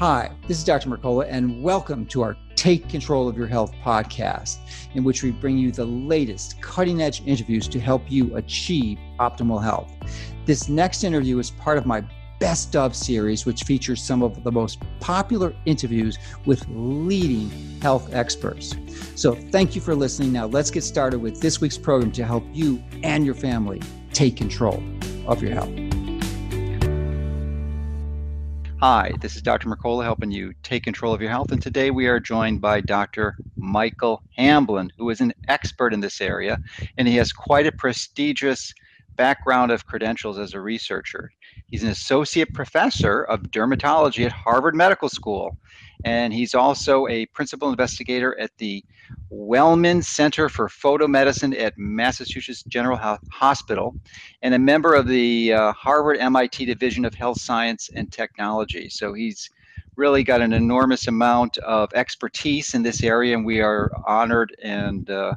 Hi, this is Dr. Mercola, and welcome to our Take Control of Your Health podcast, in which we bring you the latest cutting edge interviews to help you achieve optimal health. This next interview is part of my Best of series, which features some of the most popular interviews with leading health experts. So, thank you for listening. Now, let's get started with this week's program to help you and your family take control of your health. Hi, this is Dr. Mercola helping you take control of your health. And today we are joined by Dr. Michael Hamblin, who is an expert in this area, and he has quite a prestigious background of credentials as a researcher. He's an associate professor of dermatology at Harvard Medical School, and he's also a principal investigator at the Wellman Center for Photomedicine at Massachusetts General Hospital, and a member of the uh, Harvard MIT Division of Health Science and Technology. So he's really got an enormous amount of expertise in this area, and we are honored and uh,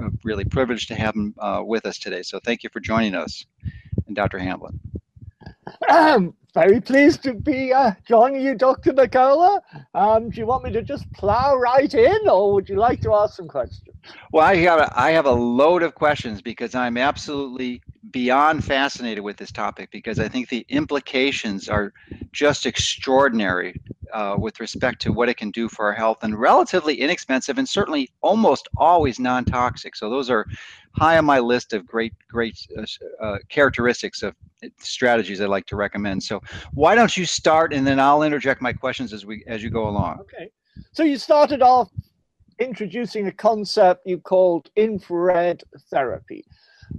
uh, really privileged to have him uh, with us today. So thank you for joining us, and Dr. Hamblin. I'm very pleased to be uh, joining you, Dr. Mercola. Um, do you want me to just plow right in, or would you like to ask some questions? Well, I have a, I have a load of questions because I'm absolutely beyond fascinated with this topic because I think the implications are just extraordinary uh, with respect to what it can do for our health and relatively inexpensive and certainly almost always non-toxic. So those are high on my list of great, great uh, uh, characteristics of strategies I'd like to recommend. So why don't you start and then I'll interject my questions as we as you go along. Okay. So you started off introducing a concept you called infrared therapy.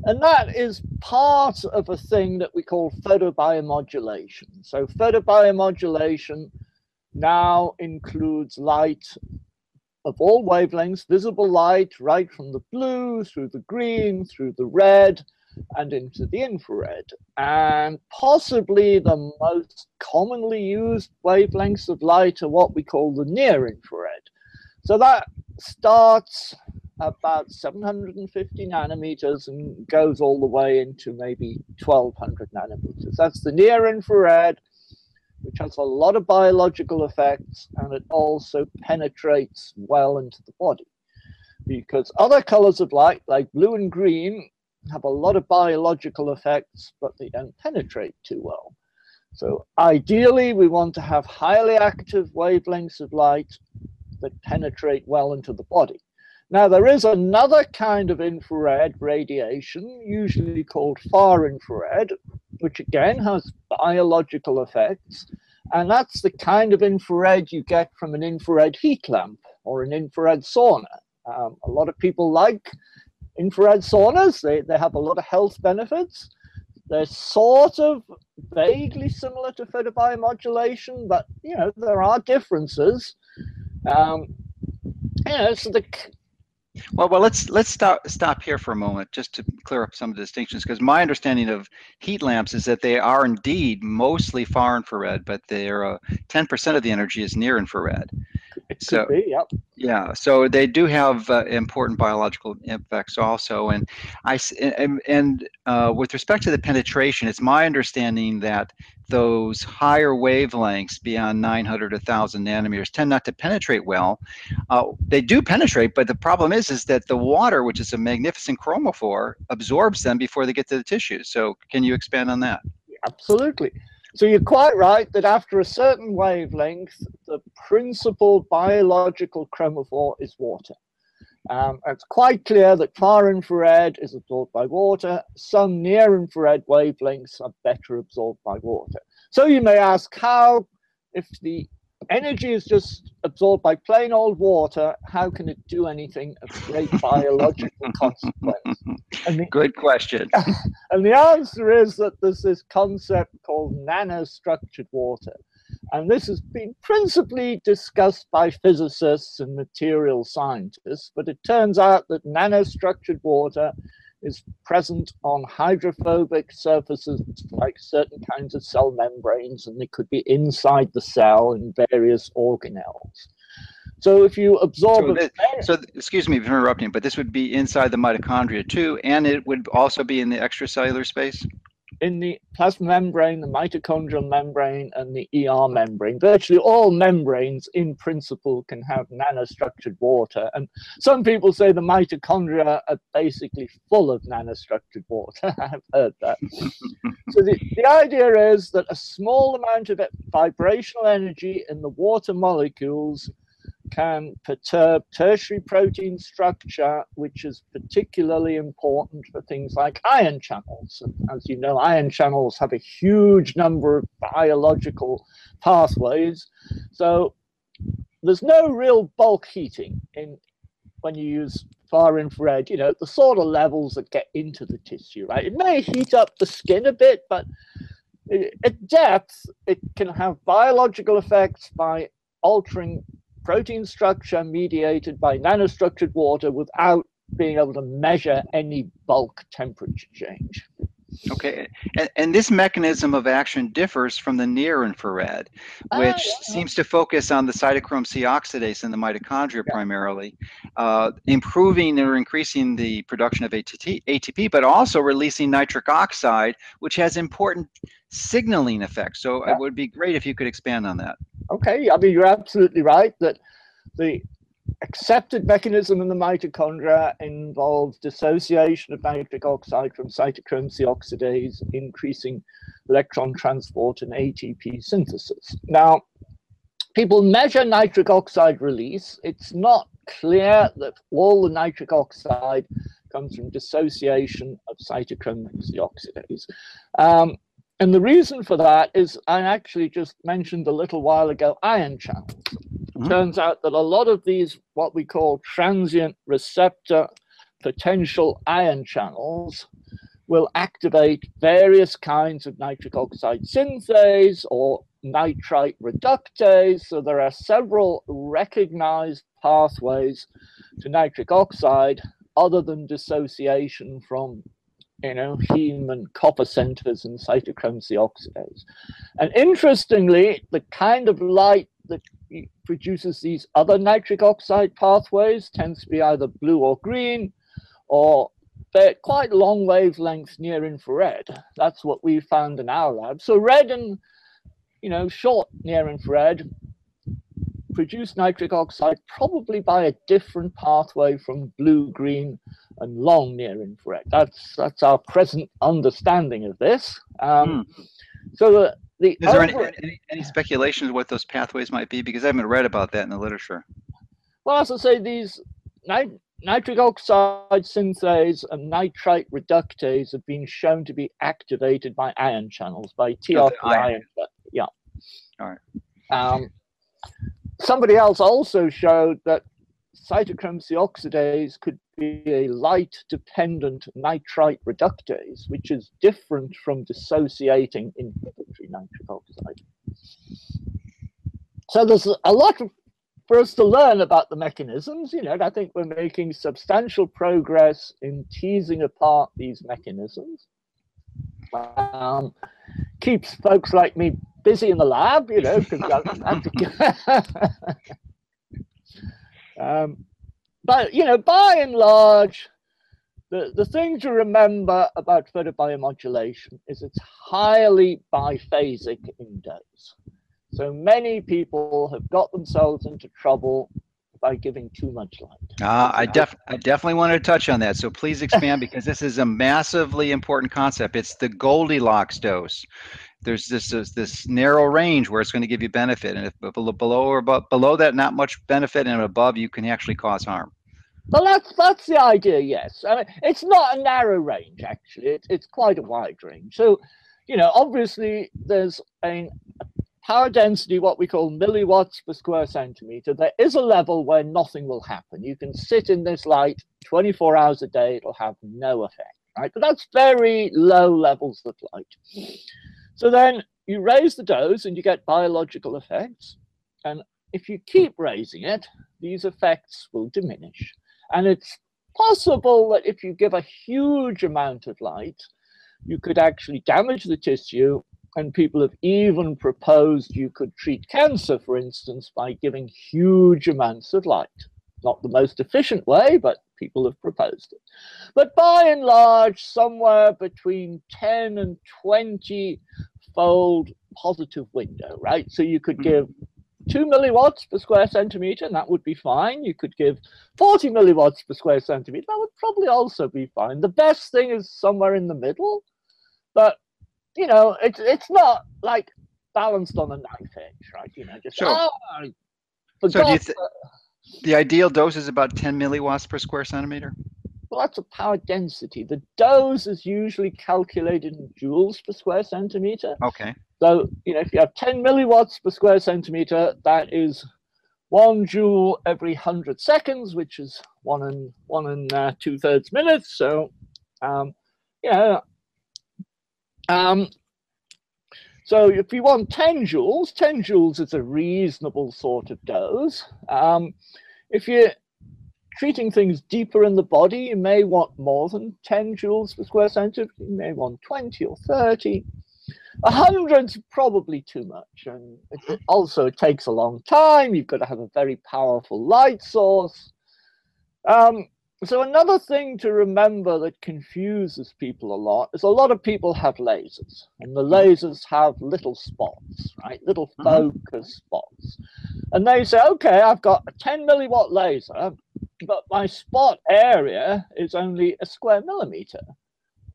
And that is part of a thing that we call photobiomodulation. So photobiomodulation now includes light of all wavelengths, visible light, right from the blue through the green, through the red, and into the infrared. And possibly the most commonly used wavelengths of light are what we call the near infrared. So that starts about 750 nanometers and goes all the way into maybe 1200 nanometers. That's the near infrared which has a lot of biological effects and it also penetrates well into the body. Because other colors of light, like blue and green, have a lot of biological effects, but they don't penetrate too well. So ideally, we want to have highly active wavelengths of light that penetrate well into the body. Now, there is another kind of infrared radiation, usually called far infrared, which again has biological effects. And that's the kind of infrared you get from an infrared heat lamp or an infrared sauna. Um, a lot of people like infrared saunas, they, they have a lot of health benefits. They're sort of vaguely similar to photobiomodulation, but you know, there are differences. Um, you know, so the well, well, let's let's stop stop here for a moment just to clear up some of the distinctions because my understanding of heat lamps is that they are indeed mostly far infrared, but they're 10% uh, of the energy is near infrared. It so, be, yep. Yeah, so they do have uh, important biological effects also, and I and, and uh, with respect to the penetration, it's my understanding that those higher wavelengths beyond 900 1000 nanometers tend not to penetrate well. Uh, they do penetrate but the problem is is that the water which is a magnificent chromophore absorbs them before they get to the tissues. So can you expand on that? Absolutely so you're quite right that after a certain wavelength the principal biological chromophore is water um, it's quite clear that far infrared is absorbed by water. Some near infrared wavelengths are better absorbed by water. So you may ask how, if the energy is just absorbed by plain old water, how can it do anything of great biological consequence? The, Good question. And the answer is that there's this concept called nanostructured water. And this has been principally discussed by physicists and material scientists, but it turns out that nanostructured water is present on hydrophobic surfaces like certain kinds of cell membranes, and they could be inside the cell in various organelles. So if you absorb, so, this, so excuse me for interrupting, but this would be inside the mitochondria too, and it would also be in the extracellular space. In the plasma membrane, the mitochondrial membrane, and the ER membrane. Virtually all membranes, in principle, can have nanostructured water. And some people say the mitochondria are basically full of nanostructured water. I've heard that. so the, the idea is that a small amount of vibrational energy in the water molecules can perturb tertiary protein structure, which is particularly important for things like ion channels. And as you know, ion channels have a huge number of biological pathways. So there's no real bulk heating in when you use far infrared, you know, the sort of levels that get into the tissue, right? It may heat up the skin a bit, but at depth, it can have biological effects by altering protein structure mediated by nanostructured water without being able to measure any bulk temperature change. Okay, and, and this mechanism of action differs from the near infrared, ah, which yeah. seems to focus on the cytochrome C oxidase in the mitochondria yeah. primarily, uh, improving or increasing the production of ATP, ATP, but also releasing nitric oxide, which has important signaling effects. So yeah. it would be great if you could expand on that. Okay, I mean, you're absolutely right that the accepted mechanism in the mitochondria involves dissociation of nitric oxide from cytochrome C oxidase, increasing electron transport and ATP synthesis. Now, people measure nitric oxide release. It's not clear that all the nitric oxide comes from dissociation of cytochrome C oxidase. Um, and the reason for that is I actually just mentioned a little while ago ion channels. Mm-hmm. Turns out that a lot of these, what we call transient receptor potential ion channels, will activate various kinds of nitric oxide synthase or nitrite reductase. So there are several recognized pathways to nitric oxide other than dissociation from you know, heme and copper centers and cytochrome C oxidase. And interestingly, the kind of light that produces these other nitric oxide pathways tends to be either blue or green, or they're quite long wavelengths near infrared. That's what we found in our lab. So red and you know short near infrared produce nitric oxide probably by a different pathway from blue, green, and long near infrared. That's that's our present understanding of this. Um, mm. So the, the is there any, any, any speculation of what those pathways might be? Because I haven't read about that in the literature. Well, as I say, these nit- nitric oxide synthase and nitrite reductase have been shown to be activated by ion channels by TRP ion. Yeah. All right. Um, somebody else also showed that cytochrome C oxidase could be a light dependent nitrite reductase, which is different from dissociating inhibitory nitric oxide. So there's a lot for us to learn about the mechanisms, you know, and I think we're making substantial progress in teasing apart these mechanisms. Um, keeps folks like me busy in the lab, you know, because I have to. um, but you know, by and large, the, the thing to remember about photobiomodulation is it's highly biphasic in dose. So many people have got themselves into trouble by giving too much light. Uh, I, def- I definitely wanted to touch on that. So please expand because this is a massively important concept. It's the Goldilocks dose. There's this, this, this narrow range where it's going to give you benefit, and if below or above, below that, not much benefit, and above, you can actually cause harm. Well, that's that's the idea. Yes, I mean it's not a narrow range actually. It's it's quite a wide range. So, you know, obviously there's a, power density, what we call milliwatts per square centimeter, there is a level where nothing will happen. You can sit in this light 24 hours a day, it'll have no effect, right? But that's very low levels of light. So then you raise the dose and you get biological effects. And if you keep raising it, these effects will diminish. And it's possible that if you give a huge amount of light, you could actually damage the tissue and people have even proposed you could treat cancer, for instance, by giving huge amounts of light. not the most efficient way, but people have proposed it. But by and large, somewhere between 10 and 20 fold positive window, right? So you could hmm. give 2 milliwatts per square centimeter, and that would be fine. You could give 40 milliwatts per square centimeter, that would probably also be fine. The best thing is somewhere in the middle, but you know, it's it's not like balanced on a knife edge, right? You know, just Sure. oh, So you th- The ideal dose is about 10 milliwatts per square centimeter. Well, that's a power density. The dose is usually calculated in joules per square centimeter. Okay. So, you know, if you have 10 milliwatts per square centimeter, that is one joule every 100 seconds, which is one and one and uh, two thirds minutes. So, um, yeah. Um, so if you want 10 joules, 10 joules is a reasonable sort of dose. Um, if you're treating things deeper in the body, you may want more than 10 joules per square centimeter. You may want 20 or 30. A hundred's probably too much, and it, it also it takes a long time. You've got to have a very powerful light source. Um, so another thing to remember that confuses people a lot is a lot of people have lasers, and the lasers have little spots, right? Little Mhm. focus spots, and they say, okay, I've got a 10 milliwatt laser, but my spot area is only a square millimeter.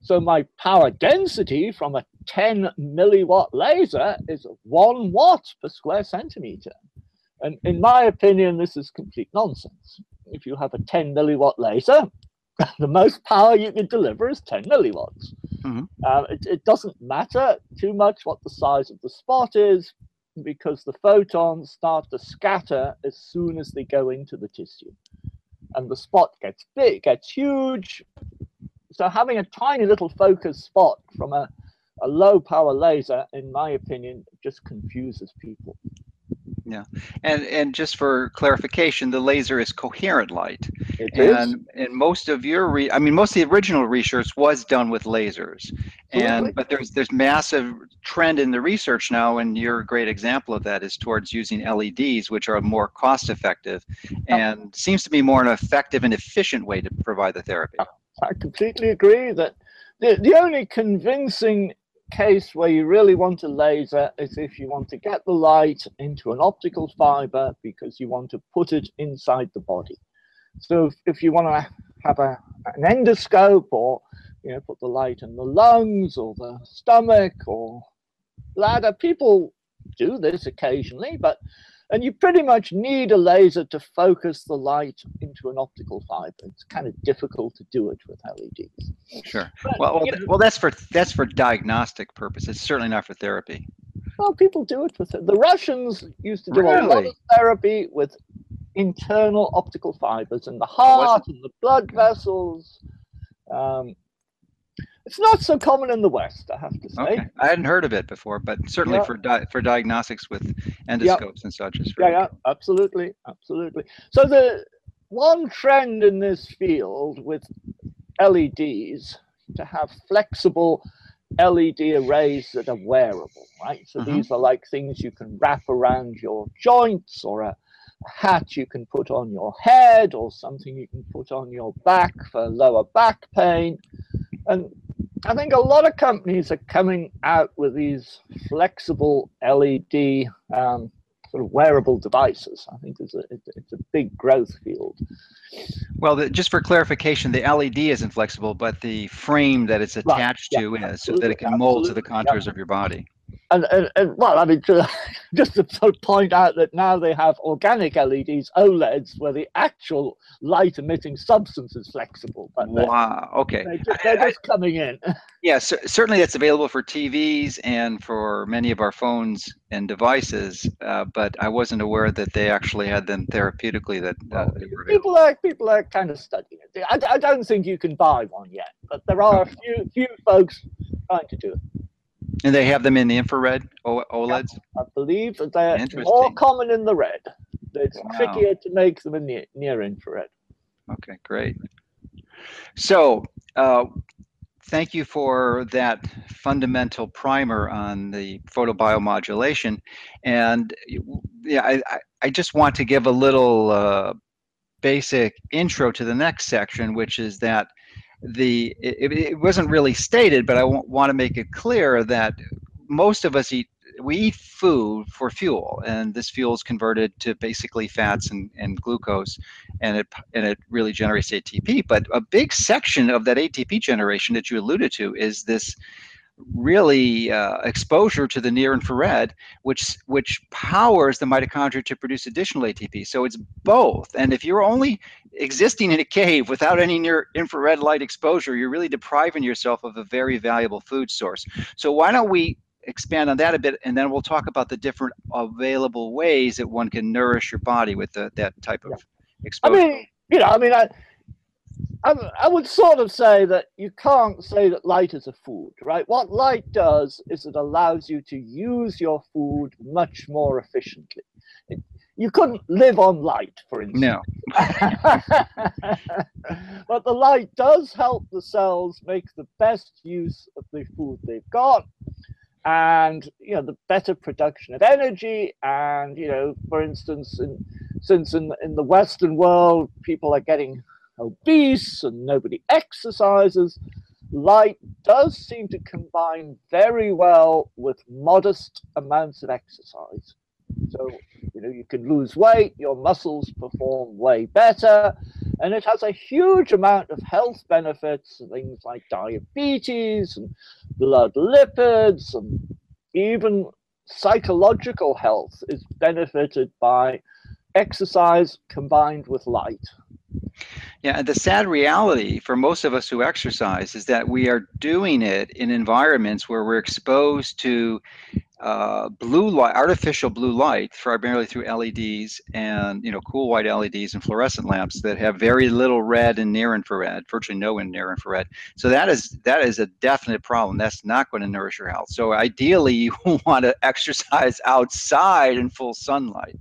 So my power density from a 10 milliwatt laser is one watt per square centimeter. And in my opinion, this is complete nonsense. If you have a 10 milliwatt laser, the most power you can deliver is 10 milliwatts. Mhm. Uh, it, it doesn't matter too much what the size of the spot is because the photons start to scatter as soon as they go into the tissue. And the spot gets big, gets huge. So having a tiny little focus spot from a, a low power laser, in my opinion, just confuses people. And and just for clarification, the laser is coherent light. It is. and and most of your re- i mean most of the original research was done with lasers. And but there's there's massive trend in the research now and you're a great example of that is towards using leds which are more cost effective oh. and seems to be more an effective and efficient way to provide the therapy. I completely agree that the, the only convincing case where you really want a laser is if you want to get the light into an optical fiber because you want to put it inside the body. So if, if you want to have a, an endoscope or you know put the light in the lungs or the stomach or bladder, people do this occasionally, but and you pretty much need a laser to focus the light into an optical fiber. It's kind of difficult to do it with LEDs. sure But, well well, th- well that's for that's for diagnostic purposes certainly not for therapy Well, people do it with it. The Russians used to do a lot of therapy with internal optical fibers in the heart and the blood vessels. Um, it's not so common in the West, I have to say. okay i hadn't heard of it before but certainly Yeah. for di- for diagnostics with endoscopes and such is Yeah, yeah, absolutely, absolutely. So the one trend in this field with LEDs to have flexible LED arrays that are wearable, right? So Mhm. these are like things you can wrap around your joints or a hat you can put on your head or something you can put on your back for lower back pain. And I think a lot of companies are coming out with these flexible LED um, sort of wearable devices. I think it's a, it's a- big growth field. Well, the, just for clarification, the LED isn't flexible, but the frame that it's Right, attached yeah, to is, so that it can mold to the absolutely, yeah. contours of your body. And, and, and well, I mean, to, just to sort of point out that now they have organic LEDs, OLEDs, where the actual light emitting substance is flexible, but Wow. Okay. they're, just, they're I- just coming in. Yeah. cer- certainly, that's available for TVs and for many of our phones and devices. Uh, but I wasn't aware that they actually had them therapeutically. That uh, people are people are kind of studying it. I, I don't think you can buy one yet, but there are a few few folks trying to do it. And they have them in the infrared O- OLEDs. I believe they're more common in the red. It's Wow. trickier to make them in the near infrared. Okay. Great. So. Uh, Thank you for that fundamental primer on the photobiomodulation. And yeah, I, I- I just want to give a little uh, basic intro to the next section, which is that the it, it wasn't really stated, but I want to make it clear that most of us eat we eat food for fuel, and this fuel is converted to basically fats and, and glucose, and it and it really generates ATP. But a big section of that ATP generation that you alluded to is this really uh, exposure to the near infrared, which which powers the mitochondria to produce additional ATP. So it's both. And if you're only existing in a cave without any near infrared light exposure, you're really depriving yourself of a very valuable food source. So why don't we expand on that a bit, and then we'll talk about the different available ways that one can nourish your body with the, that type of exposure. I mean, you know, I mean, I, I, I would sort of say that you can't say that light is a food, right? What light does is it allows you to use your food much more efficiently. It, you couldn't live on light, for instance. No. but the light does help the cells make the best use of the food they've got and you know the better production of energy and you know for instance in, since in, in the western world people are getting obese and nobody exercises light does seem to combine very well with modest amounts of exercise so you know you can lose weight your muscles perform way better and it has a huge amount of health benefits, things like diabetes and blood lipids, and even psychological health is benefited by exercise combined with light. Yeah, and the sad reality for most of us who exercise is that we are doing it in environments where we're exposed to uh, blue light, artificial blue light, primarily through LEDs and you know cool white LEDs and fluorescent lamps that have very little red and near infrared, virtually no in near infrared. So that is that is a definite problem. That's not going to nourish your health. So ideally, you want to exercise outside in full sunlight.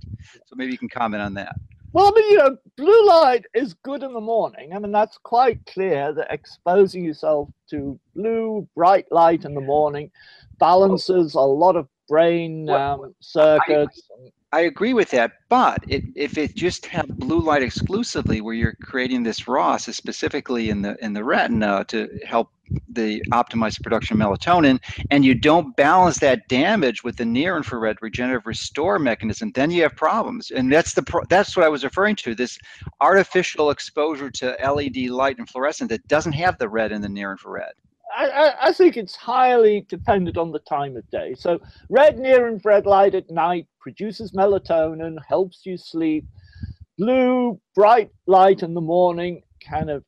So maybe you can comment on that. Well, I mean, you know, blue light is good in the morning. I mean, that's quite clear that exposing yourself to blue, bright light in the morning balances a lot of brain um, circuits. I, I, agree with that, but it, if it just had blue light exclusively, where you're creating this ROS specifically in the in the retina to help the optimize the production of melatonin, and you don't balance that damage with the near infrared regenerative restore mechanism, then you have problems. And that's the pro- that's what I was referring to. This artificial exposure to LED light and fluorescent that doesn't have the red and the near infrared. I, I, think it's highly dependent on the time of day. So, red near infrared light at night produces melatonin, helps you sleep. Blue, bright light in the morning kind of,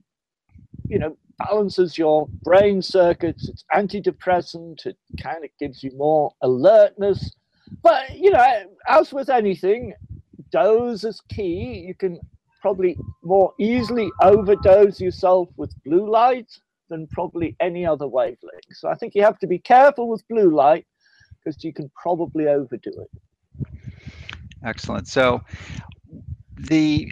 you know, balances your brain circuits. It's antidepressant. It kind of gives you more alertness. But, you know, as with anything, dose is key. You can probably more easily overdose yourself with blue light than probably any other wavelength. So I think you have to be careful with blue light because you can probably overdo it. Excellent. So the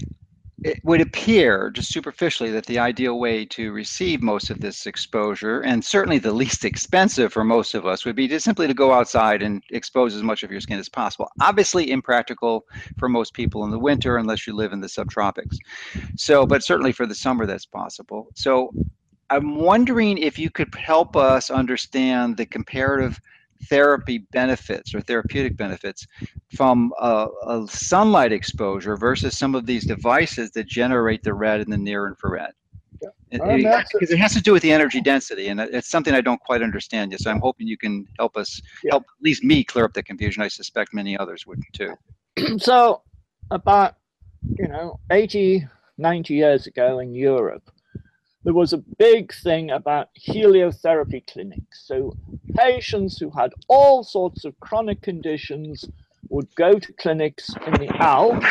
it would appear just superficially that the ideal way to receive most of this exposure and certainly the least expensive for most of us would be to simply to go outside and expose as much of your skin as possible obviously impractical for most people in the winter unless you live in the subtropics so but certainly for the summer that's possible so I'm wondering if you could help us understand the comparative therapy benefits or therapeutic benefits from a, a, sunlight exposure versus some of these devices that generate the red and the near infrared. Because it, uh, it, has to do with the energy density, and it's something I don't quite understand yet. So I'm hoping you can help us, yeah. help at least me clear up the confusion. I suspect many others would too. so, about you know 80, 90 years ago in Europe, there was a big thing about heliotherapy clinics. So patients who had all sorts of chronic conditions would go to clinics in the Alps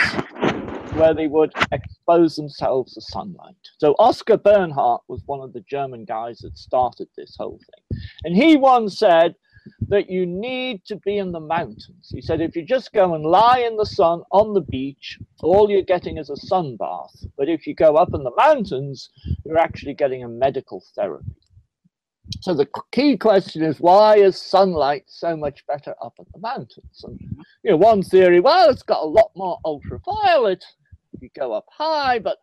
where they would expose themselves to sunlight. So Oskar Bernhard was one of the German guys that started this whole thing. And he once said, that you need to be in the mountains. He said, if you just go and lie in the sun on the beach, all you're getting is a sun bath. But if you go up in the mountains, you're actually getting a medical therapy. So the key question is why is sunlight so much better up in the mountains? And you know, one theory, well, it's got a lot more ultraviolet if you go up high, but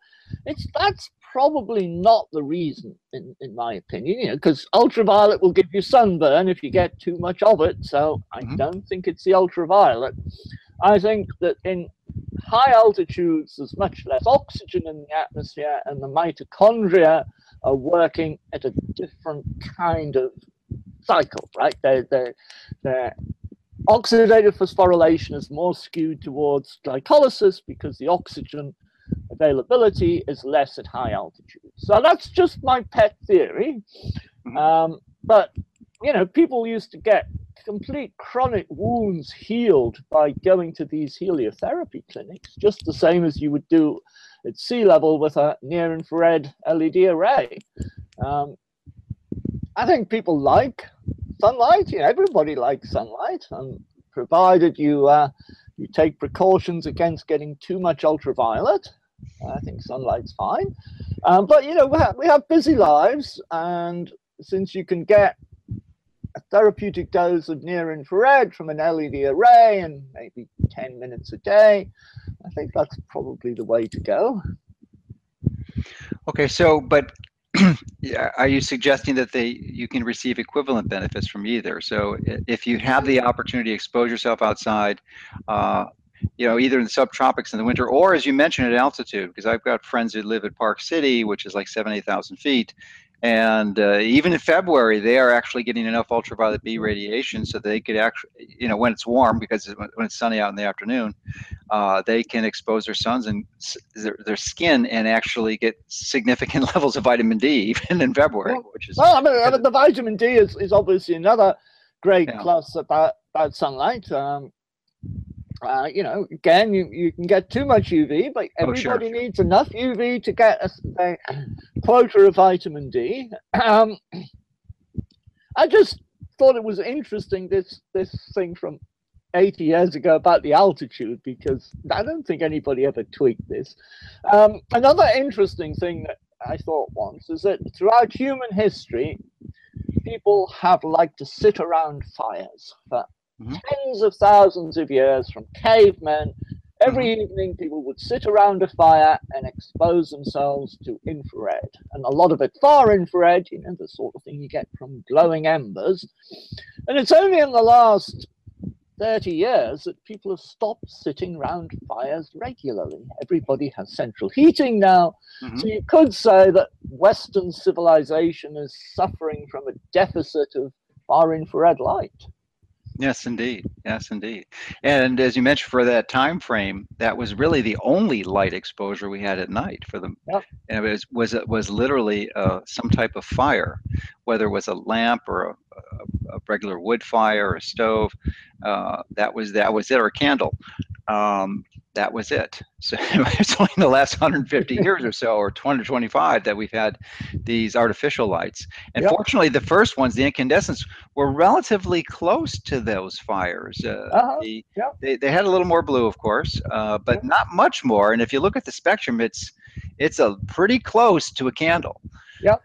it's that's probably not the reason, in, in my opinion, you know, because ultraviolet will give you sunburn if you get too much of it. So I mm-hmm. don't think it's the ultraviolet. I think that in high altitudes, there's much less oxygen in the atmosphere, and the mitochondria are working at a different kind of cycle, right? They're, they're, they're oxidative phosphorylation is more skewed towards glycolysis because the oxygen availability is less at high altitude. So that's just my pet theory. Mm-hmm. Um, but, you know, people used to get complete chronic wounds healed by going to these heliotherapy clinics, just the same as you would do at sea level with a near infrared LED array. Um, I think people like sunlight. You know, everybody likes sunlight, and provided you uh, you take precautions against getting too much ultraviolet, I think sunlight's fine. Um, but you know, we have, we have busy lives, and since you can get a therapeutic dose of near infrared from an LED array and maybe 10 minutes a day, I think that's probably the way to go. Okay, so but are you suggesting that they you can receive equivalent benefits from either? So if you have the opportunity to expose yourself outside, uh, you know, either in the subtropics in the winter, or as you mentioned at altitude, because I've got friends who live at Park City, which is like seven, eight thousand feet, and uh, even in February, they are actually getting enough ultraviolet B radiation so they could actually, you know, when it's warm, because when it's sunny out in the afternoon, uh, they can expose their sons and their, their skin and actually get significant levels of vitamin D even in February, well, which is. Well, I mean, I mean, the vitamin D is, is obviously another great yeah. plus about, about sunlight. Um, uh, you know, again, you, you can get too much UV, but everybody oh, sure. needs enough UV to get a, a quota of vitamin D. Um, I just thought it was interesting this this thing from 80 years ago about the altitude because I don't think anybody ever tweaked this. Um, another interesting thing that I thought once is that throughout human history, people have liked to sit around fires for mm-hmm. tens of thousands of years from cavemen. Every mm-hmm. evening, people would sit around a fire and expose themselves to infrared, and a lot of it far infrared, you know, the sort of thing you get from glowing embers. And it's only in the last 30 years that people have stopped sitting around fires regularly. Everybody has central heating now. Mm-hmm. So you could say that Western civilization is suffering from a deficit of far infrared light. Yes, indeed. Yes, indeed. And as you mentioned, for that time frame, that was really the only light exposure we had at night for them. Yep. And it was was it was literally uh, some type of fire, whether it was a lamp or a, a, a regular wood fire or a stove. Uh, that was that was it, or a candle. Um, that was it. So it's only in the last 150 years or so, or 2025, that we've had these artificial lights. And yep. fortunately, the first ones, the incandescents, were relatively close to those fires. Uh, uh-huh. the, yep. they, they had a little more blue, of course, uh, but yep. not much more. And if you look at the spectrum, it's it's a pretty close to a candle. Yep.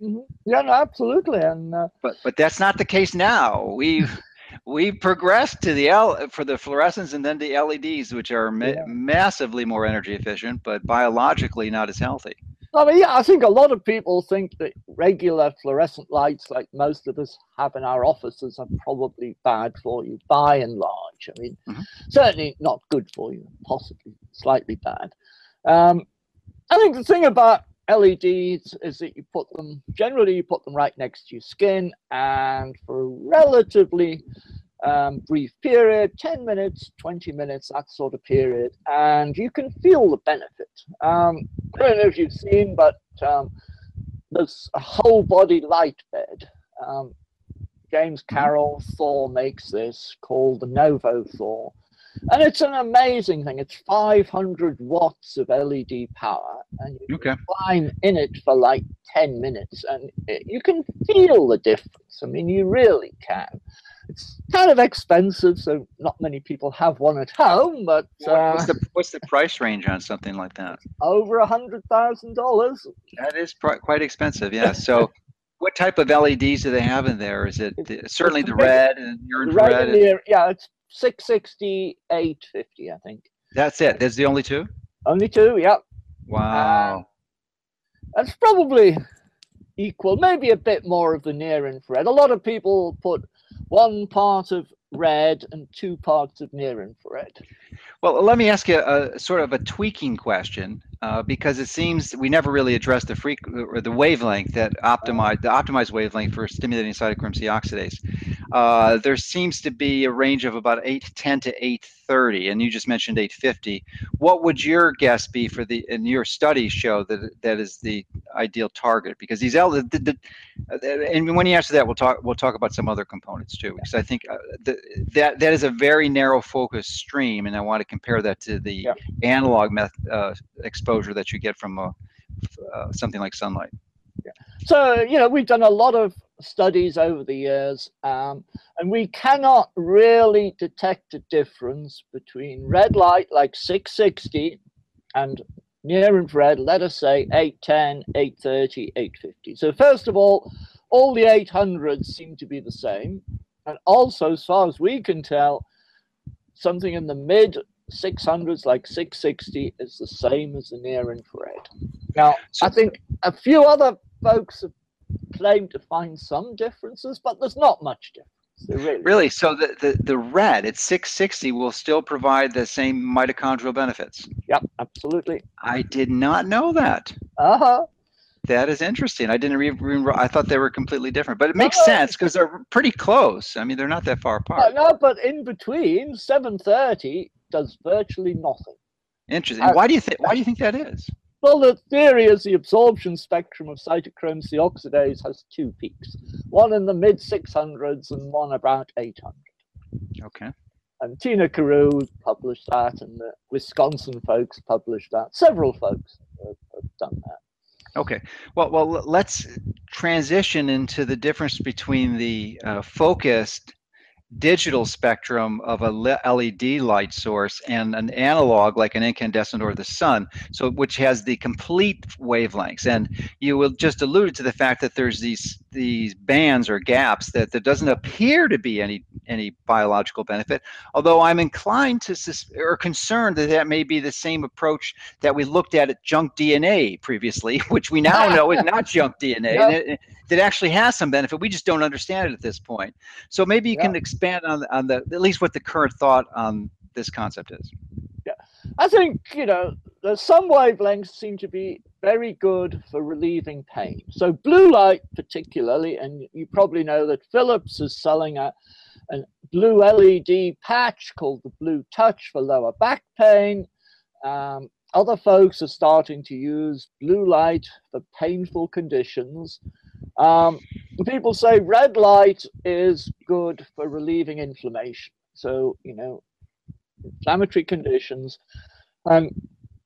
Mm-hmm. Yeah, no, absolutely. And uh, but but that's not the case now. We've we progressed to the L for the fluorescents and then the LEDs, which are ma- yeah. massively more energy efficient, but biologically not as healthy. I mean, yeah, I think a lot of people think that regular fluorescent lights, like most of us have in our offices, are probably bad for you by and large. I mean, mm-hmm. certainly not good for you, possibly slightly bad. Um, I think the thing about LEDs is that you put them, generally, you put them right next to your skin, and for a relatively um, brief period 10 minutes, 20 minutes, that sort of period and you can feel the benefit. Um, I don't know if you've seen, but um, there's a whole body light bed. Um, James. Carroll Thor makes this called the Novo Thor. And it's an amazing thing. It's 500 watts of LED power, and you okay. can climb in it for like 10 minutes, and it, you can feel the difference. I mean, you really can. It's kind of expensive, so not many people have one at home. But uh, what's the what's the price range on something like that? Over a hundred thousand dollars. That is quite expensive. Yeah. So. what type of LEDs do they have in there? Is it the, certainly the red and near infrared? Red and near, yeah, it's six sixty eight fifty, I think. That's it. That's the only two. Only two, yep. Wow. Uh, that's probably equal, maybe a bit more of the near infrared. A lot of people put one part of red and two parts of near infrared. Well, let me ask you a, sort of a tweaking question uh, because it seems we never really addressed the freak or the wavelength that optimized the optimized wavelength for stimulating cytochrome C oxidase. Uh, there seems to be a range of about 810 to 830, and you just mentioned 850. What would your guess be for the, and your studies show that that is the ideal target? Because these, the, the, and when you answer that, we'll talk, we'll talk about some other components too, because I think uh, the, that, that is a very narrow focus stream, and I want to compare that to the yeah. analog method, uh, exposure that you get from a, uh, something like sunlight. So, you know, we've done a lot of studies over the years, um, and we cannot really detect a difference between red light like 660 and near infrared, let us say 810, 830, 850. So, first of all, all the 800s seem to be the same. And also, as far as we can tell, something in the mid 600s, like 660, is the same as the near infrared. Now, I think a few other folks have claimed to find some differences, but there's not much difference. Really, really, so the, the, the red at 660 will still provide the same mitochondrial benefits. Yep, absolutely. I did not know that. Uh huh. That is interesting. I didn't even. I thought they were completely different, but it makes no, sense because they're pretty close. I mean, they're not that far apart. No, but in between, 730 does virtually nothing. Interesting. Uh, why do you think? Why do you think that is? Well, the theory is the absorption spectrum of cytochrome C oxidase has two peaks, one in the mid 600s and one about 800. Okay. And Tiina Karu published that, and the Wisconsin folks published that. Several folks have, have done that. Okay. Well, well, let's transition into the difference between the uh, focused digital spectrum of a LED light source and an analog like an incandescent or the sun, so which has the complete wavelengths. And you will just alluded to the fact that there's these these bands or gaps that there doesn't appear to be any any biological benefit. Although I'm inclined to sus- or concerned that that may be the same approach that we looked at at junk DNA previously, which we now know is not junk DNA. Yep that actually has some benefit. We just don't understand it at this point. So maybe you yeah. can expand on on the at least what the current thought on this concept is. Yeah, I think you know some wavelengths seem to be very good for relieving pain. So blue light, particularly, and you probably know that Philips is selling a a blue LED patch called the Blue Touch for lower back pain. Um, other folks are starting to use blue light for painful conditions. Um, people say red light is good for relieving inflammation. So, you know, inflammatory conditions. Um,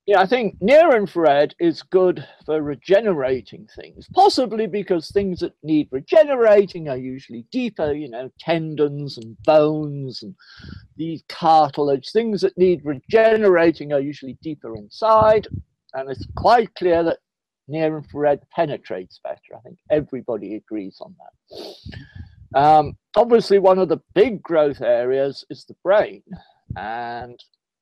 yeah, I think near infrared is good for regenerating things, possibly because things that need regenerating are usually deeper, you know, tendons and bones and these cartilage. Things that need regenerating are usually deeper inside. And it's quite clear that near infrared penetrates better. I think everybody agrees on that. Um, obviously, one of the big growth areas is the brain. And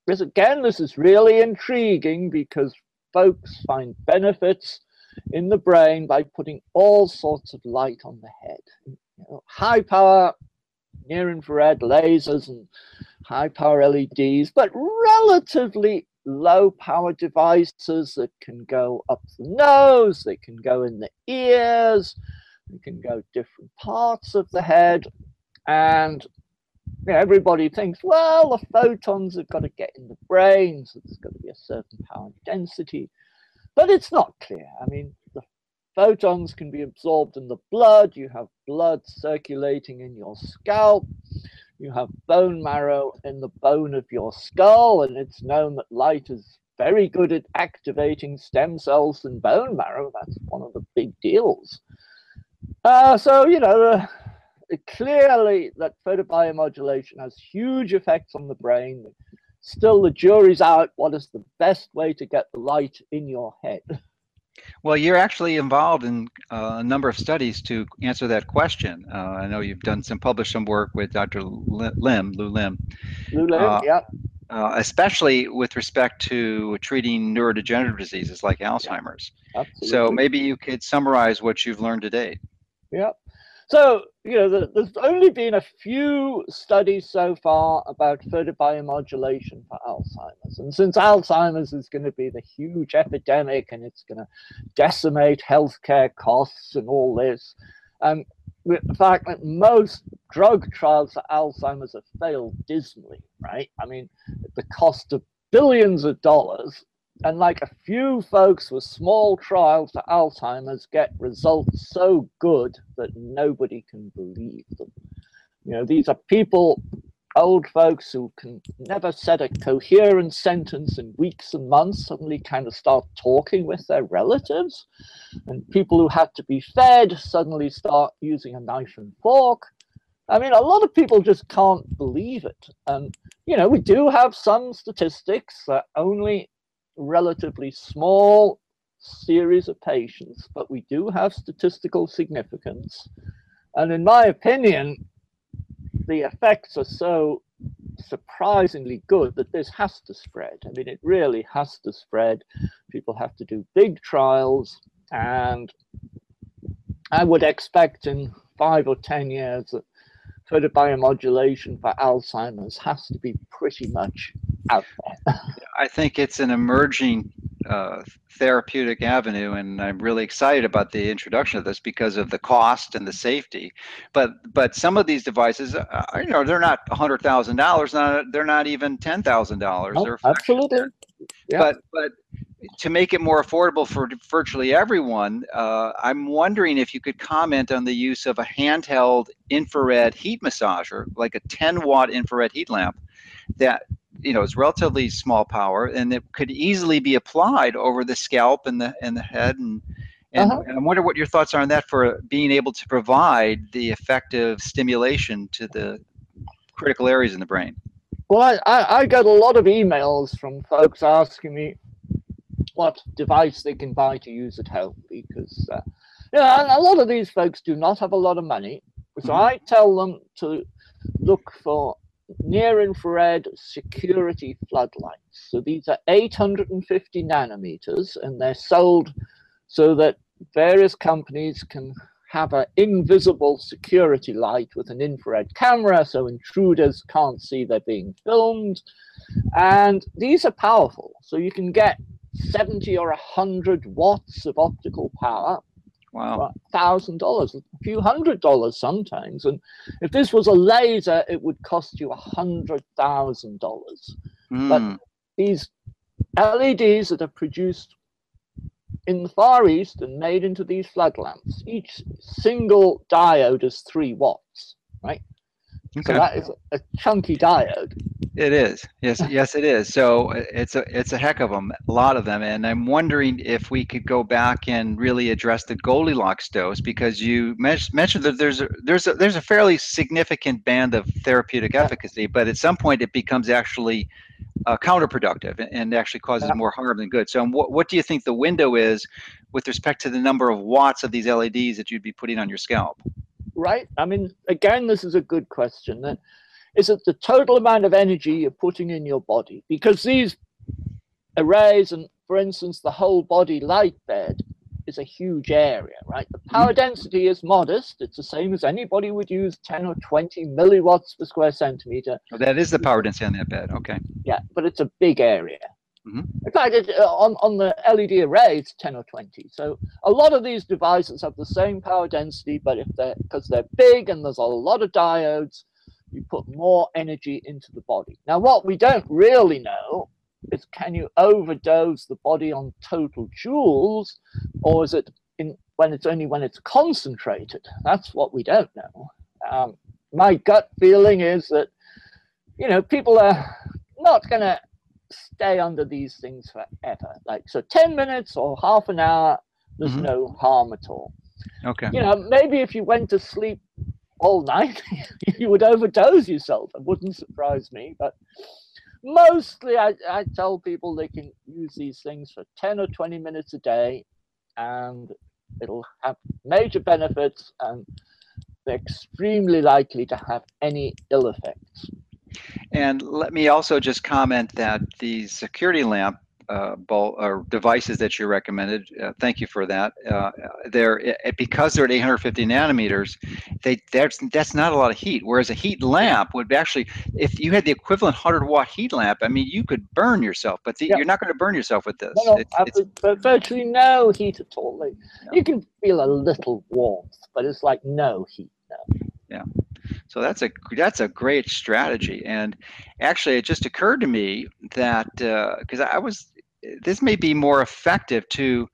this, again, this is really intriguing because folks find benefits in the brain by putting all sorts of light on the head. You know, high power near infrared lasers and high power LEDs, but relatively low power devices that can go up the nose, they can go in the ears, they can go different parts of the head. And everybody thinks, well, the photons have got to get in the brain, so there's got to be a certain power density. But it's not clear. I mean, the photons can be absorbed in the blood, you have blood circulating in your scalp you have bone marrow in the bone of your skull, and it's known that light is very good at activating stem cells and bone marrow. That's one of the big deals. Uh, so, you know, uh, clearly that photobiomodulation has huge effects on the brain. Still, the jury's out. What is the best way to get the light in your head? Well, you're actually involved in uh, a number of studies to answer that question. Uh, I know you've done some published some work with Dr. Lim, Lew Lim. Lew Lim, uh, yeah. uh, especially with respect to treating neurodegenerative diseases like Alzheimer's. Yeah, so maybe you could summarize what you've learned to date. Yeah. So, you know, the, there's only been a few studies so far about photobiomodulation for Alzheimer's. And since Alzheimer's is going to be the huge epidemic and it's going to decimate healthcare costs and all this, um, the fact that most drug trials for Alzheimer's have failed dismally, right? I mean, the cost of billions of dollars, and like a few folks with small trials for Alzheimer's get results so good that nobody can believe them. You know, these are people old folks who can never set a coherent sentence in weeks and months suddenly kind of start talking with their relatives. And people who had to be fed suddenly start using a knife and fork. I mean, a lot of people just can't believe it. And, you know, we do have some statistics that only relatively small series of patients, but we do have statistical significance. And in my opinion, the effects are so surprisingly good that this has to spread. I mean, it really has to spread. People have to do big trials, and I would expect in five or 10 years that photobiomodulation for Alzheimer's has to be pretty much out there. I think it's an emerging uh, therapeutic avenue, and I'm really excited about the introduction of this because of the cost and the safety. But but some of these devices, uh, you know, they're not hundred thousand dollars. They're not even ten thousand dollars. Oh, absolutely. Yeah. But but to make it more affordable for virtually everyone, uh, I'm wondering if you could comment on the use of a handheld infrared heat massager, like a 10 watt infrared heat lamp, that you know, it's relatively small power, and it could easily be applied over the scalp and the and the head. And and, uh-huh. and I wonder what your thoughts are on that for being able to provide the effective stimulation to the critical areas in the brain. Well, I, I, get a lot of emails from folks asking me what device they can buy to use at home because uh, you know, a lot of these folks do not have a lot of money. So mm-hmm. I tell them to look for near infrared security floodlights. So these are 850 nanometers and they're sold so that various companies can have an invisible security light with an infrared camera so intruders can't see they're being filmed. And these are powerful. So you can get 70 or 100 watts of optical power Wow. Thousand dollars, a few hundred dollars sometimes. And if this was a laser, it would cost you a hundred thousand dollars. But hmm. these LEDs that are produced in the Far East and made into these flood lamps, each single diode is three watts, right? Okay. So that is a chunky diode. It is. Yes, yes, it is. So it's a it's a heck of them, a lot of them, and I'm wondering if we could go back and really address the Goldilocks dose because you mentioned that there's a, there's a there's a fairly significant band of therapeutic efficacy, but at some point it becomes actually uh, counterproductive and actually causes more harm than good. So what what do you think the window is with respect to the number of watts of these LEDs that you'd be putting on your scalp? Right. I mean, again, this is a good question. That is it the total amount of energy you're putting in your body? Because these arrays, and for instance, the whole body light bed is a huge area, right? The power mm-hmm. density is modest. It's the same as anybody would use 10 or 20 milliwatts per square centimeter. Oh, that is the power density on that bed. Okay. Yeah, but it's a big area. Mm-hmm. In fact, it, uh, on, on the LED array, it's 10 or 20. So a lot of these devices have the same power density, but if they're because they're big and there's a lot of diodes, you put more energy into the body. Now, what we don't really know is can you overdose the body on total joules, or is it in when it's only when it's concentrated? That's what we don't know. Um, my gut feeling is that you know people are not going to stay under these things forever. Like so, ten minutes or half an hour, there's mm-hmm. no harm at all. Okay. You know, maybe if you went to sleep all night, you would overdose yourself. It wouldn't surprise me. But mostly, I, I tell people they can use these things for 10 or 20 minutes a day, and it'll have major benefits, and they're extremely likely to have any ill effects. And let me also just comment that the security lamp uh, ball, or devices that you recommended. Uh, thank you for that. Uh, they're because they're at 850 nanometers. They that's that's not a lot of heat. Whereas a heat lamp would actually, if you had the equivalent 100 watt heat lamp, I mean, you could burn yourself. But the, yeah. you're not going to burn yourself with this. No, it's, it's, virtually no heat at all. Like, yeah. You can feel a little warmth, but it's like no heat. No. Yeah. So that's a that's a great strategy. And actually, it just occurred to me that because uh, I was this may be more effective to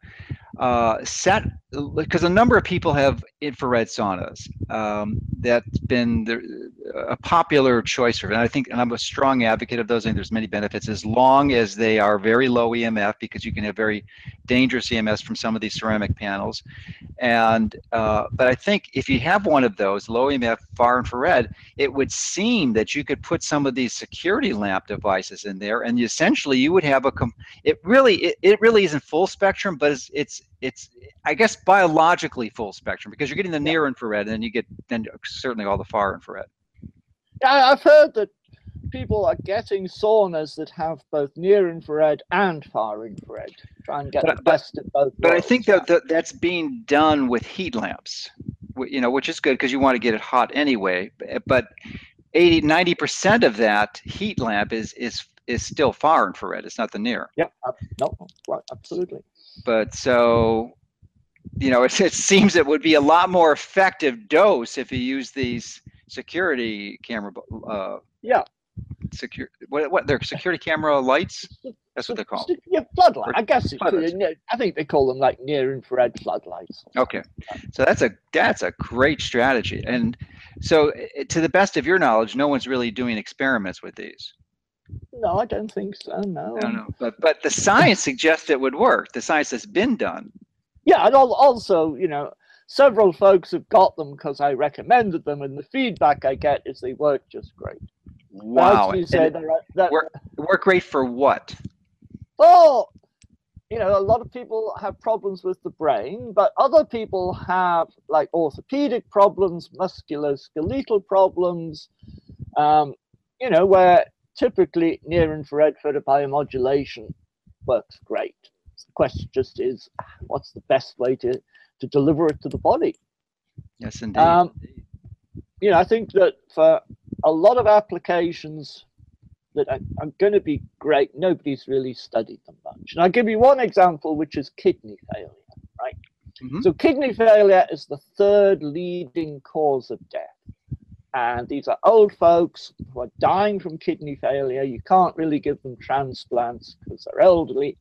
uh, set because a number of people have infrared saunas. Um, that's been the, a popular choice for. And I think, and I'm a strong advocate of those. I think there's many benefits as long as they are very low EMF because you can have very dangerous EMS from some of these ceramic panels. And uh, but I think if you have one of those low EMF far infrared, it would seem that you could put some of these security lamp devices in there, and essentially you would have a. it really it, it really isn't full spectrum, but it's it's it's I guess biologically full spectrum because you're getting the near infrared and then you get then certainly all the far infrared. Yeah, I've heard that people are getting saunas that have both near infrared and far infrared. Try and get but, the best of both. But I think that, that that's being done with heat lamps, you know, which is good because you want to get it hot anyway. Eh, but 80, 90 percent of that heat lamp is is is still far infrared. It's not the near. Yeah, no, absolutely. But so you know, it, it seems it would be a lot more effective dose if you use these security camera. Uh, yeah. Secure what? What? They're security camera lights. That's what they're called. Yeah, floodlight. I guess could, I think they call them like near infrared floodlights. Okay, so that's a that's a great strategy. And so, to the best of your knowledge, no one's really doing experiments with these. No, I don't think so. No. No, no. But but the science suggests it would work. The science has been done yeah, and also, you know, several folks have got them because I recommended them, and the feedback I get is they work just great. Wow. You said, that, work, work great for what? Well, you know, a lot of people have problems with the brain, but other people have like orthopedic problems, musculoskeletal problems, um, you know, where typically near infrared photobiomodulation works great The question just is what's the best way to, to deliver it to the body? Yes, indeed. Um, you know, I think that for a lot of applications that are, are going to be great, nobody's really studied them much. And I'll give you one example, which is kidney failure, right? Mm-hmm. So, kidney failure is the third leading cause of death. And these are old folks who are dying from kidney failure. You can't really give them transplants because they're elderly.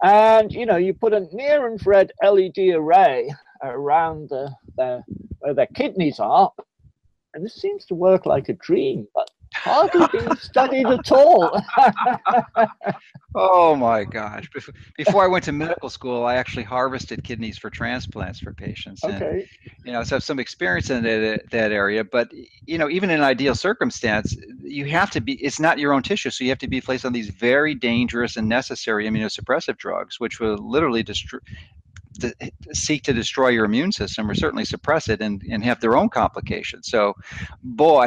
And you know, you put a near infrared LED array around the, the where their kidneys are, and this seems to work like a dream, but hardly being studied at all. oh my gosh. Before I went to medical school, I actually harvested kidneys for transplants for patients. And, okay. You know, so I have some experience in that, that area. But, you know, even in an ideal circumstance, you have to be, it's not your own tissue. So you have to be placed on these very dangerous and necessary immunosuppressive drugs, which will literally destroy, to seek to destroy your immune system or certainly suppress it and, and have their own complications. So, boy,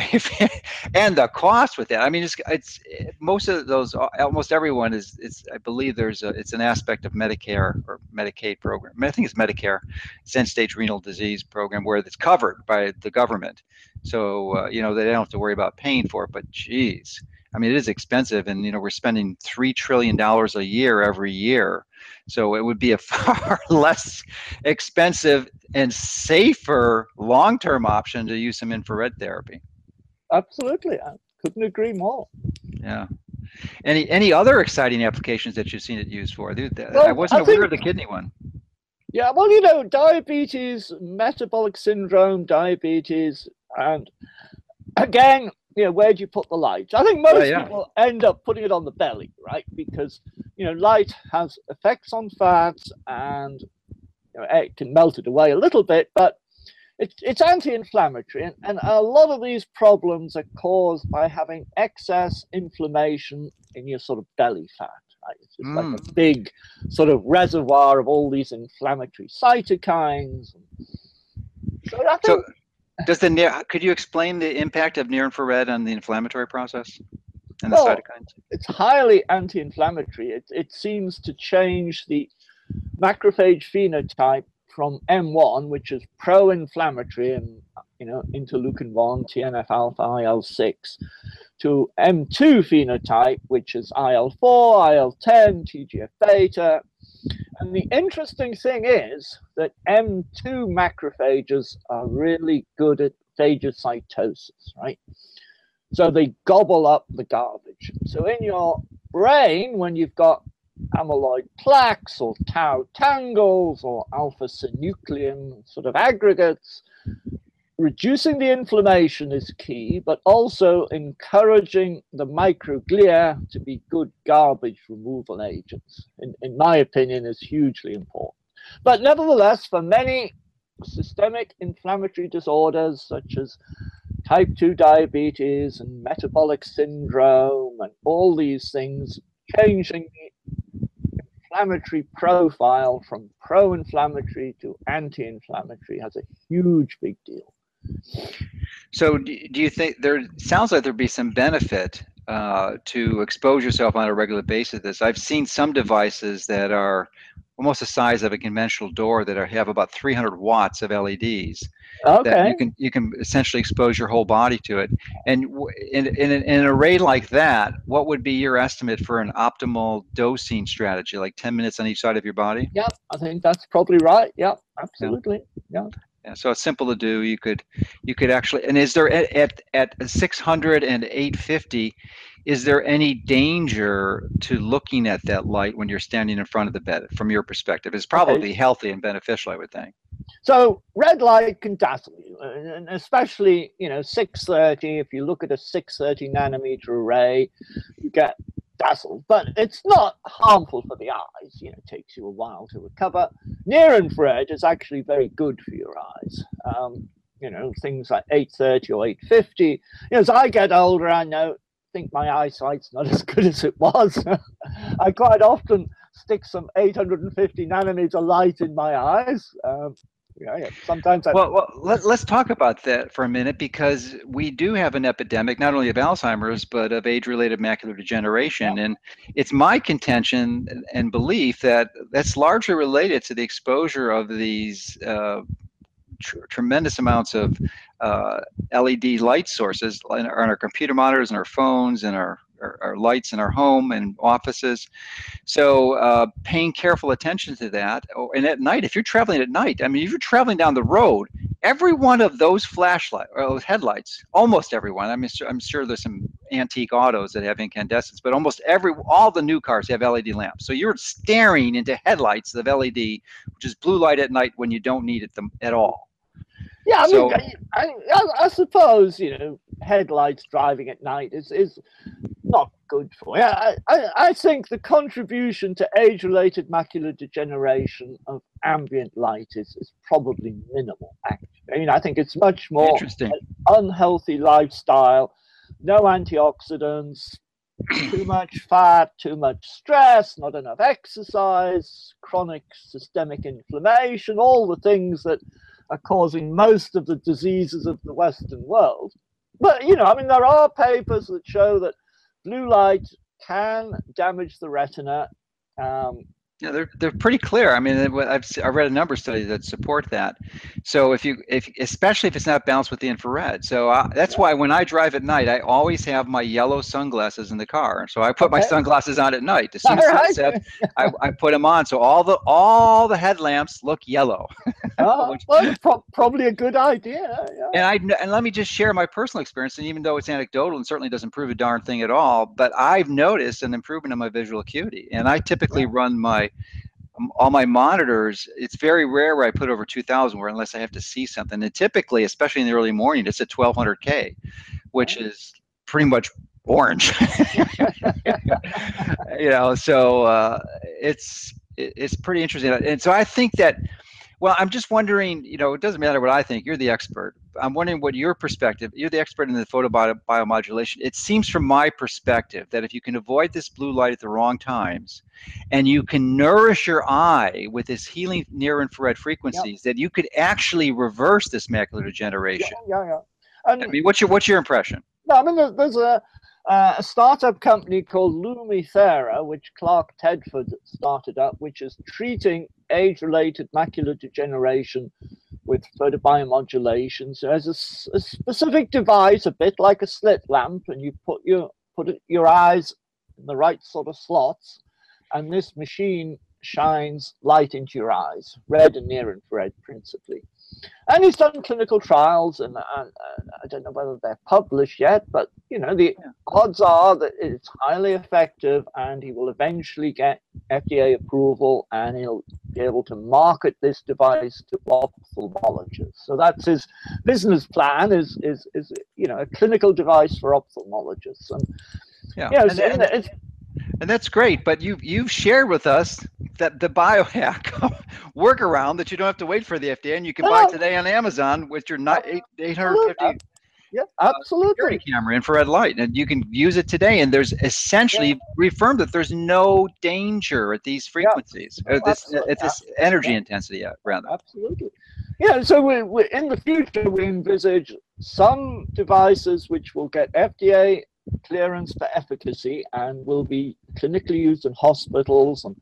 and the cost with that. I mean, it's, it's most of those, almost everyone is, it's, I believe there's a, it's an aspect of Medicare or Medicaid program. I think it's Medicare, end stage renal disease program where it's covered by the government. So, uh, you know, they don't have to worry about paying for it, but geez, I mean, it is expensive, and you know, we're spending three trillion dollars a year every year. So it would be a far less expensive and safer long-term option to use some infrared therapy. Absolutely, I couldn't agree more. Yeah. Any any other exciting applications that you've seen it used for? Well, I wasn't I aware think, of the kidney one. Yeah, well, you know, diabetes, metabolic syndrome, diabetes, and again, you know, where do you put the light? I think most yeah. people end up putting it on the belly, right? Because, you know, light has effects on fats and you know, it can melt it away a little bit, but it's, it's anti-inflammatory. And, and a lot of these problems are caused by having excess inflammation in your sort of belly fat. Right? It's just mm. like a mm. big sort of reservoir of all these inflammatory cytokines. So I think so, Does the near, could you explain the impact of near infrared on the inflammatory process and the Well, cytokines? It's highly anti-inflammatory. It, it seems to change the macrophage phenotype from M1, which is pro-inflammatory and you know interleukin 1, TNF alpha, IL6, to M2 phenotype, which is IL4, IL10, TGF beta. And the interesting thing is that M2 macrophages are really good at phagocytosis, right? So they gobble up the garbage. So in your brain, when you've got amyloid plaques or tau tangles or alpha synuclein sort of aggregates, reducing the inflammation is key, but also encouraging the microglia to be good garbage removal agents, in, in my opinion, is hugely important. But nevertheless, for many systemic inflammatory disorders such as type 2 diabetes and metabolic syndrome and all these things, changing the inflammatory profile from pro inflammatory to anti inflammatory has a huge big deal. So, do, do you think there sounds like there'd be some benefit uh, to expose yourself on a regular basis? This I've seen some devices that are almost the size of a conventional door that are, have about 300 watts of LEDs that you can you can essentially expose your whole body to it. And in, in, an, in an array like that, what would be your estimate for an optimal dosing strategy? Like 10 minutes on each side of your body? Yeah, I think that's probably right. Yeah, absolutely. Yeah, so it's simple to do. You could, you could actually. And is there at at, at 600 and 850? Is there any danger to looking at that light when you're standing in front of the bed? From your perspective, it's probably healthy and beneficial, I would think. So red light can dazzle you, and and especially you know 630. If you look at a 630 nanometer array, you get dazzled, but it's not harmful for the eyes. You know, it takes you a while to recover. Near infrared is actually very good for your eyes. Um, you know, things like 830 or 850. You know, as I get older, I know think my eyesight's not as good as it was. I quite often stick some 850 nanometer light in my eyes. Um, yeah, yeah. Sometimes I, Well, well let, let's talk about that for a minute because we do have an epidemic, not only of Alzheimer's, but of age related macular degeneration. And it's my contention and belief that that's largely related to the exposure of these uh, tr- tremendous amounts of uh, LED light sources on our computer monitors and our phones and our, our, our lights in our home and offices. So uh, paying careful attention to that. Oh, and at night, if you're traveling at night, I mean, if you're traveling down the road, every one of those flashlight or those headlights, almost everyone. I mean, I'm sure there's some antique autos that have incandescents, but almost every all the new cars have LED lamps. So you're staring into headlights of LED, which is blue light at night when you don't need it at all. Yeah, I mean, so- I, I, I suppose you know headlights driving at night is is not good for. Yeah, I, I, I think the contribution to age-related macular degeneration of ambient light is, is probably minimal. Actually, I mean, I think it's much more Interesting. unhealthy lifestyle, no antioxidants, too much fat, too much stress, not enough exercise, chronic systemic inflammation, all the things that are causing most of the diseases of the Western world. But, you know, I mean, there are papers that show that blue light can damage the retina. Um, Yeah, they're they're pretty clear. I mean, I've I've read a number of studies that support that. So if you if especially if it's not balanced with the infrared, so I, that's why when I drive at night, I always have my yellow sunglasses in the car. So I put my sunglasses on at night. As soon as all right. sunset, I, I put them on. So all the all the headlamps look yellow. Uh, Which- well, pro- probably a good idea. Yeah. And I and let me just share my personal experience. And even though it's anecdotal and certainly doesn't prove a darn thing at all, but I've noticed an improvement in my visual acuity. And I typically run my um, all my monitors. It's very rare where I put over 2,000, where unless I have to see something. And typically, especially in the early morning, it's at 1200K, which is pretty much orange. you know, so uh, it's it's pretty interesting. And so I think that Well, I'm just wondering, you know, it doesn't matter what I think, you're the expert. I'm wondering what your perspective, you're the expert in the photobiomodulation. It seems from my perspective that if you can avoid this blue light at the wrong times and you can nourish your eye with this healing near infrared frequencies, yep. that you could actually reverse this macular degeneration. Yeah, yeah, yeah. And, I mean, what's your what's your impression? No, I mean, there's a uh, a startup company called Lumithera, which Clark Tedford started up, which is treating age-related macular degeneration with photobiomodulation. So as a, a, specific device, a bit like a slit lamp, and you put your put your eyes in the right sort of slots, and this machine shines light into your eyes, red and near infrared principally. And he's done clinical trials, and, and uh, I don't know whether they're published yet, but you know the odds are that it's highly effective, and he will eventually get FDA approval, and he'll be able to market this device to ophthalmologists. So that's his business plan: is is is you know a clinical device for ophthalmologists, and yeah, you know, and, and, and that's great. But you you've shared with us that the biohack workaround that you don't have to wait for the FDA and you can buy today on Amazon with your not eight eight hundred fifty. Yeah, absolutely. Uh, camera, infrared light, and you can use it today. And there's essentially yeah. reaffirmed that there's no danger at these frequencies, yeah. or this at this energy yeah. intensity, rather. Absolutely. Yeah. So we, we, in the future, we envisage some devices which will get FDA clearance for efficacy and will be clinically used in hospitals and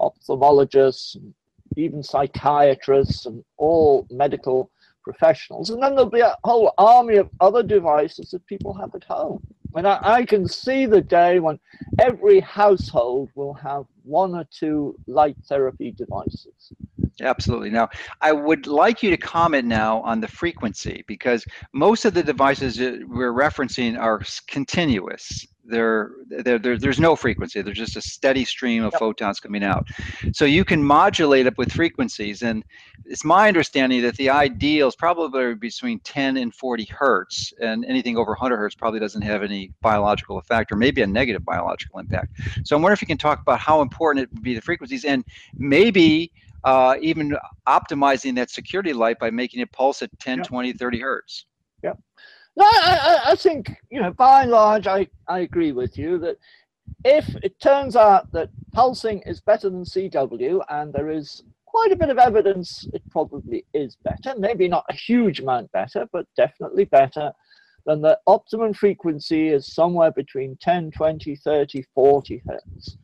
ophthalmologists and even psychiatrists and all medical professionals. And then there'll be a whole army of other devices that people have at home. And I, I can see the day when every household will have one or two light therapy devices. Absolutely. Now, I would like you to comment now on the frequency because most of the devices we're referencing are continuous. They're, they're, they're, there's no frequency. There's just a steady stream of yep. photons coming out. So you can modulate it with frequencies. And it's my understanding that the ideal is probably between 10 and 40 hertz. And anything over 100 hertz probably doesn't have any biological effect or maybe a negative biological impact. So I'm wondering if you can talk about how important it would be the frequencies and maybe uh, even optimizing that security light by making it pulse at 10, 20, 30 hertz. Yeah. No, I, I think, you know, by and large, I, I agree with you that if it turns out that pulsing is better than CW, and there is quite a bit of evidence it probably is better, maybe not a huge amount better, but definitely better, then the optimum frequency is somewhere between 10, 20, 30, 40 hertz.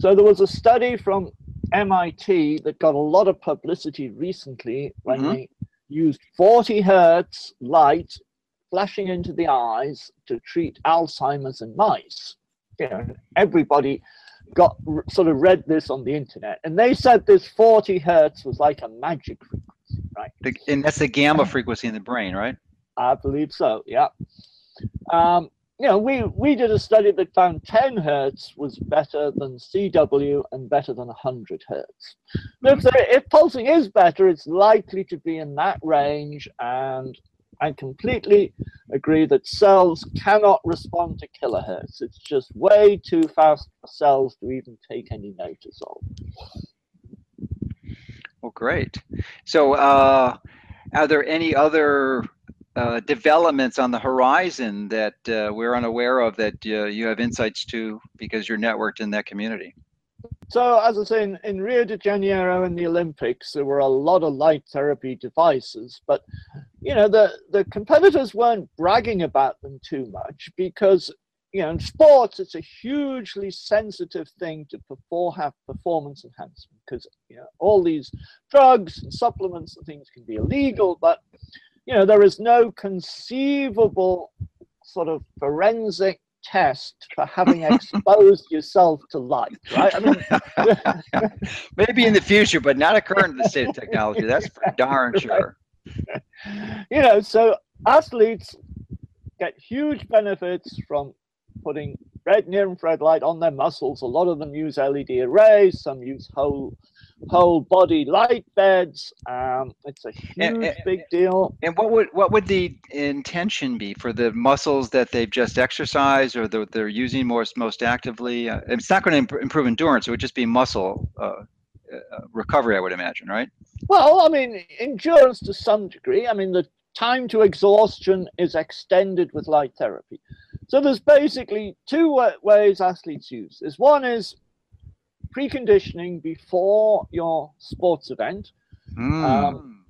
So there was a study from MIT that got a lot of publicity recently when mm-hmm. they used 40 hertz light flashing into the eyes to treat Alzheimer's in mice. You know, everybody got sort of read this on the internet, and they said this 40 hertz was like a magic frequency, right? And that's the gamma frequency in the brain, right? I believe so. Yeah. Um, you know, we, we did a study that found 10 hertz was better than CW and better than 100 hertz. If, if pulsing is better, it's likely to be in that range, and I completely agree that cells cannot respond to kilohertz. It's just way too fast for cells to even take any notice of. Well, great. So, uh, are there any other uh, developments on the horizon that uh, we're unaware of that uh, you have insights to because you're networked in that community? So, as I say, in, in Rio de Janeiro and the Olympics, there were a lot of light therapy devices, but you know the the competitors weren't bragging about them too much because you know in sports it's a hugely sensitive thing to perform have performance enhancement because you know all these drugs and supplements and things can be illegal, but you know, there is no conceivable sort of forensic test for having exposed yourself to light, right? I mean, maybe in the future, but not a current state of technology. That's for darn sure. You know, so athletes get huge benefits from putting red near infrared light on their muscles. A lot of them use LED arrays, some use whole whole body light beds. Um, it's a huge and, and, big deal. And what would what would the intention be for the muscles that they've just exercised or that they're using most most actively? Uh, it's not going to imp- improve endurance; it would just be muscle. Uh, uh, recovery, I would imagine, right? Well, I mean, endurance to some degree. I mean, the time to exhaustion is extended with light therapy. So there's basically two ways athletes use this. One is preconditioning before your sports event. Mm. Um,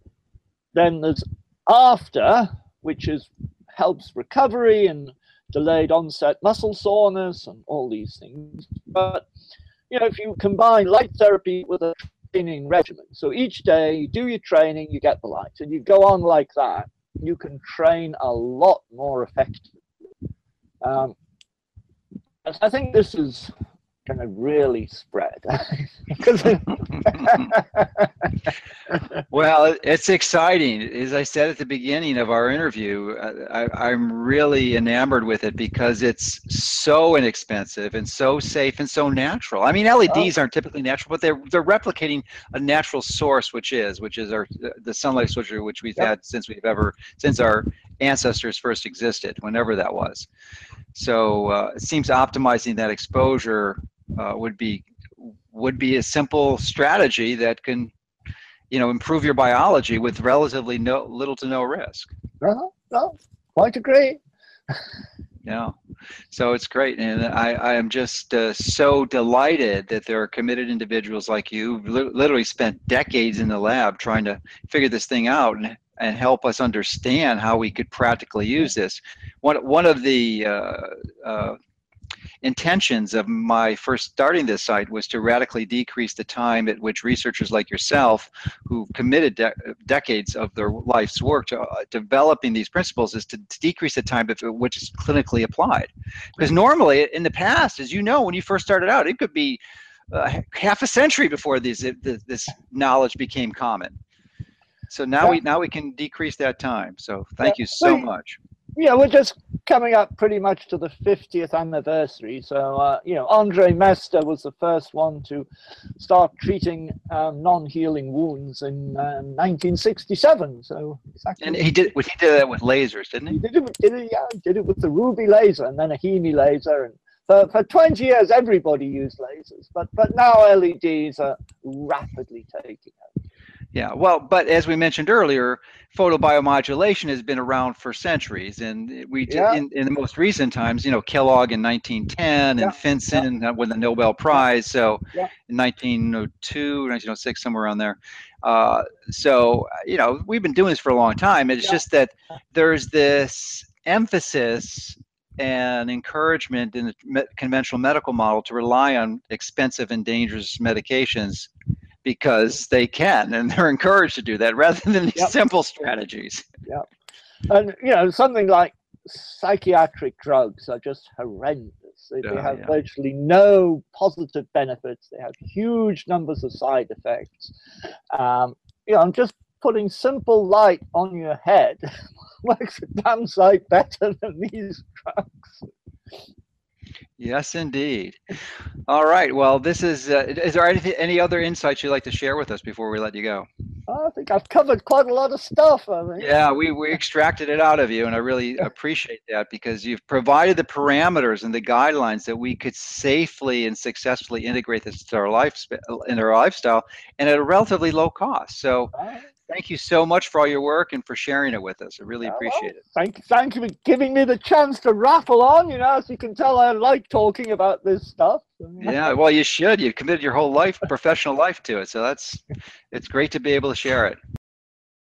then there's after, which is helps recovery and delayed onset muscle soreness and all these things. But you know, if you combine light therapy with a training regimen, so each day you do your training, you get the light, and you go on like that, you can train a lot more effectively. Um, I think this is going to really spread. well, it's exciting. As I said at the beginning of our interview, uh, I, am really enamored with it because it's so inexpensive and so safe and so natural. I mean, LEDs oh. aren't typically natural, but they're they're replicating a natural source, which is which is our the sunlight switcher, which we've yep. had since we've ever since our ancestors first existed, whenever that was. So uh, it seems optimizing that exposure uh, would be would be a simple strategy that can you know improve your biology with relatively no little to no risk. Uh-huh. no quite agree yeah. So it's great and i, I am just uh, so delighted that there are committed individuals like you li- literally spent decades in the lab trying to figure this thing out and, and help us understand how we could practically use this. One, one of the uh, uh intentions of my first starting this site was to radically decrease the time at which researchers like yourself, who committed de- decades of their life's work to uh, developing these principles, is to, to decrease the time at which it's clinically applied. Because normally, in the past, as you know, when you first started out, it could be uh, half a century before these, this knowledge became common. So now yeah. we now we can decrease that time. So thank yeah. you so much yeah, we're just coming up pretty much to the 50th anniversary. So, uh, you know, Endre Mester was the first one to start treating um, non-healing wounds in uh, 1967. So, exactly. And he did, he did that with lasers, didn't he? He did it, did it, yeah, did it with the ruby laser and then a HeNe laser. And for, for 20 years, everybody used lasers. But, but now LEDs are rapidly taking over. Yeah, well, but as we mentioned earlier, photobiomodulation has been around for centuries, and we yeah. in, in the most recent times, you know, Kellogg in 1910 yeah. and Finsen yeah. with the Nobel Prize, so in 1902, 1906, somewhere around there. Uh, so you know, we've been doing this for a long time. It's just that there's this emphasis and encouragement in the conventional medical model to rely on expensive and dangerous medications because they can and they're encouraged to do that rather than these yep. simple strategies. Yeah. And, you know, something like psychiatric drugs are just horrendous. They, have yeah. virtually no positive benefits. They have huge numbers of side effects. Um, you know, I'm just putting simple light on your head works a damn sight better than these drugs. Yes, indeed. All right. Well, this is. Uh, is there anything, any other insights you'd like to share with us before we let you go? I think I've covered quite a lot of stuff. I mean. Yeah, we, we extracted it out of you, and I really appreciate that because you've provided the parameters and the guidelines that we could safely and successfully integrate this into our life in our lifestyle and at a relatively low cost. So, Thank you so much for all your work and for sharing it with us. I really appreciate it. Thank, thank you for giving me the chance to raffle on. You know, as you can tell, I like talking about this stuff. yeah, well, you should. You've committed your whole life, professional life, to it. So that's it's great to be able to share it.